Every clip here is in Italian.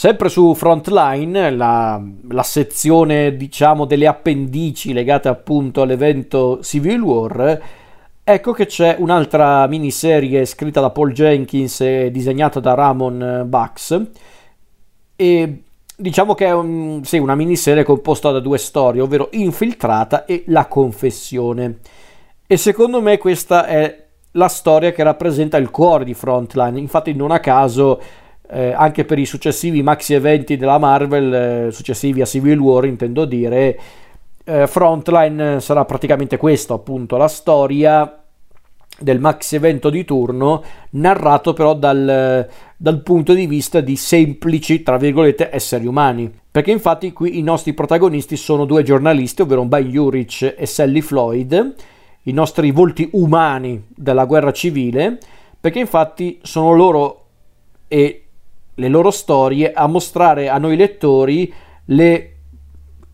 Sempre su Frontline, la, la, sezione diciamo delle appendici legate appunto all'evento Civil War, ecco che c'è un'altra miniserie scritta da Paul Jenkins e disegnata da Ramon Bax e diciamo che è un, sì, una miniserie composta da due storie, ovvero Infiltrata e La Confessione. E secondo me questa è la storia che rappresenta il cuore di Frontline, infatti non a caso eh, anche per i successivi maxi eventi della Marvel, eh, successivi a Civil War intendo dire, eh, Frontline sarà praticamente questo, appunto, la storia del maxi evento di turno, narrato però dal, dal punto di vista di semplici, tra virgolette, esseri umani. Perché infatti qui i nostri protagonisti sono due giornalisti, ovvero Ben Jurich e Sally Floyd, i nostri volti umani della guerra civile, perché infatti sono loro e le loro storie a mostrare a noi lettori le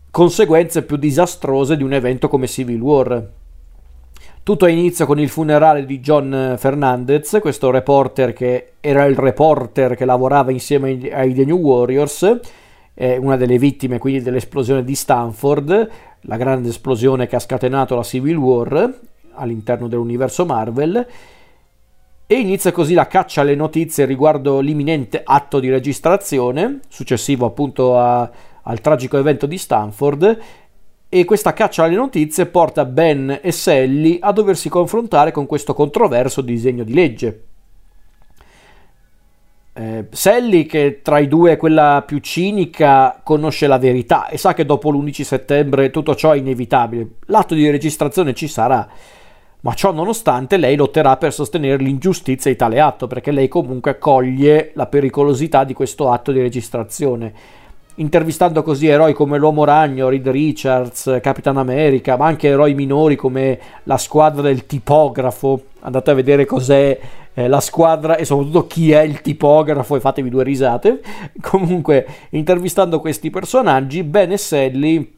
conseguenze più disastrose di un evento come Civil War. Tutto inizia con il funerale di John Fernandez, questo reporter che era il reporter che lavorava insieme ai The New Warriors, una delle vittime quindi dell'esplosione di Stanford, la grande esplosione che ha scatenato la Civil War all'interno dell'universo Marvel e inizia così la caccia alle notizie riguardo l'imminente atto di registrazione, successivo appunto a, al tragico evento di Stanford, e questa caccia alle notizie porta Ben e Sally a doversi confrontare con questo controverso disegno di legge. Eh, Sally, che tra i due è quella più cinica, conosce la verità e sa che dopo l'11 settembre tutto ciò è inevitabile. L'atto di registrazione ci sarà ma ciò nonostante lei lotterà per sostenere l'ingiustizia di tale atto, perché lei comunque coglie la pericolosità di questo atto di registrazione. Intervistando così eroi come l'Uomo Ragno, Reed Richards, Capitan America, ma anche eroi minori come la squadra del tipografo. Andate a vedere cos'è eh, la squadra e soprattutto chi è il tipografo e fatevi due risate. Comunque, intervistando questi personaggi, Ben e Sally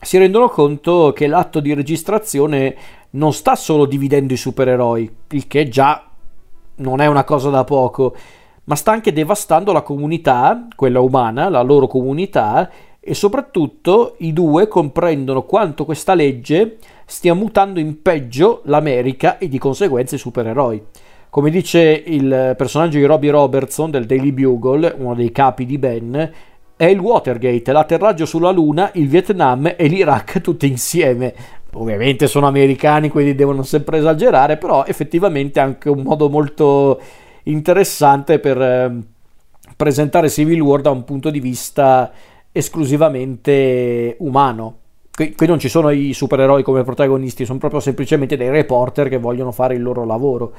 si rendono conto che l'atto di registrazione non sta solo dividendo i supereroi, il che già non è una cosa da poco, ma sta anche devastando la comunità, quella umana, la loro comunità, e soprattutto i due comprendono quanto questa legge stia mutando in peggio l'America e di conseguenza i supereroi. Come dice il personaggio di Robbie Robertson del Daily Bugle, uno dei capi di Ben, è il Watergate, l'atterraggio sulla Luna, il Vietnam e l'Iraq tutti insieme ovviamente sono americani, quindi devono sempre esagerare, però effettivamente è anche un modo molto interessante per eh, presentare Civil War da un punto di vista esclusivamente umano. Qui, qui non ci sono i supereroi come protagonisti, sono proprio semplicemente dei reporter che vogliono fare il loro lavoro.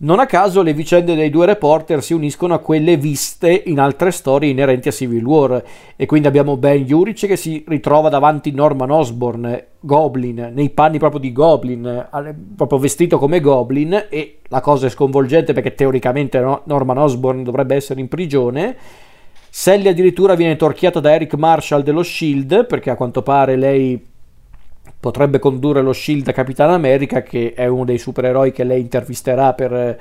Non a caso le vicende dei due reporter si uniscono a quelle viste in altre storie inerenti a Civil War e quindi abbiamo Ben Jurich che si ritrova davanti Norman Osborn, Goblin, nei panni proprio di Goblin, proprio vestito come Goblin e la cosa è sconvolgente perché teoricamente Norman Osborn dovrebbe essere in prigione. Sally addirittura viene torchiata da Eric Marshall dello Shield perché a quanto pare lei potrebbe condurre lo Shield a Capitan America, che è uno dei supereroi che lei intervisterà per,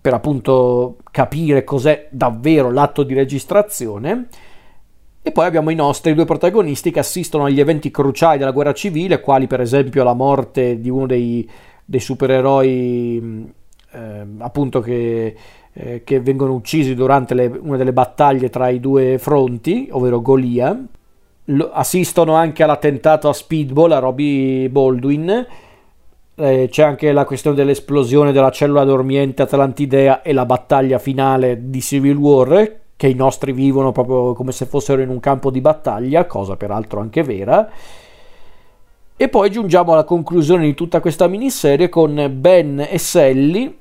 per appunto capire cos'è davvero l'atto di registrazione. E poi abbiamo i nostri due protagonisti che assistono agli eventi cruciali della guerra civile, quali per esempio la morte di uno dei, dei supereroi eh, appunto che, eh, che, vengono uccisi durante le, una delle battaglie tra i due fronti, ovvero Golia assistono anche all'attentato a Speedball, a Robbie Baldwin. Eh, c'è anche la questione dell'esplosione della cellula dormiente Atlantidea e la battaglia finale di Civil War, che i nostri vivono proprio come se fossero in un campo di battaglia, cosa peraltro anche vera. E poi giungiamo alla conclusione di tutta questa miniserie con Ben e Sally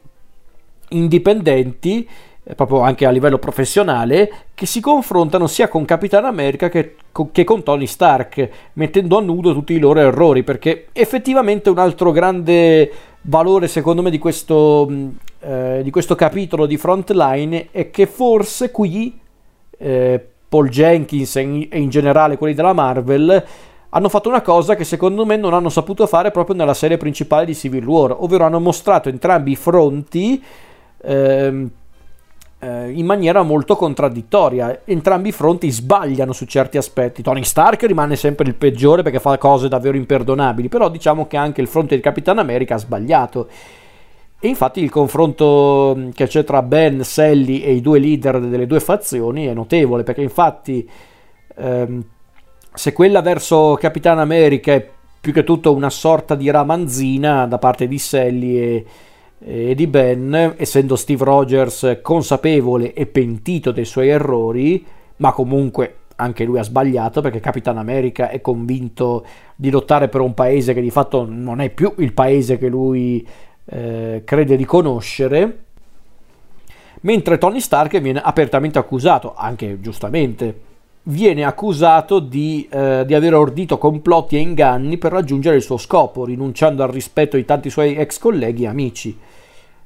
indipendenti proprio anche a livello professionale, che si confrontano sia con Capitan America che, che, con Tony Stark, mettendo a nudo tutti i loro errori, perché effettivamente un altro grande valore secondo me di questo, eh, di questo capitolo di Frontline è che forse qui eh, Paul Jenkins e in, e in generale quelli della Marvel hanno fatto una cosa che secondo me non hanno saputo fare proprio nella serie principale di Civil War, ovvero hanno mostrato entrambi i fronti ehm, eh, in maniera molto contraddittoria. Entrambi i fronti sbagliano su certi aspetti. Tony Stark rimane sempre il peggiore perché fa cose davvero imperdonabili, però diciamo che anche il fronte di Capitan America ha sbagliato. E infatti il confronto mm, che c'è tra Ben, Sally e i due leader delle due fazioni è notevole, perché infatti ehm, se quella verso Capitan America è più che tutto una sorta di ramanzina da parte di Sally e, e di Ben, essendo Steve Rogers consapevole e pentito dei suoi errori, ma comunque anche lui ha sbagliato perché Capitan America è convinto di lottare per un paese che di fatto non è più il paese che lui eh, crede di conoscere, mentre Tony Stark viene apertamente accusato, anche giustamente, viene accusato di, eh, di, aver ordito complotti e inganni per raggiungere il suo scopo, rinunciando al rispetto di tanti suoi ex colleghi e amici.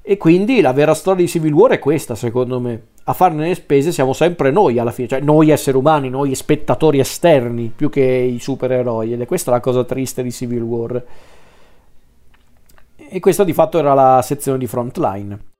E quindi la vera storia di Civil War è questa, secondo me. A farne le spese siamo sempre noi alla fine, cioè noi esseri umani, noi spettatori esterni, più che i supereroi. Ed è questa la cosa triste di Civil War. E questa di fatto era la sezione di Frontline.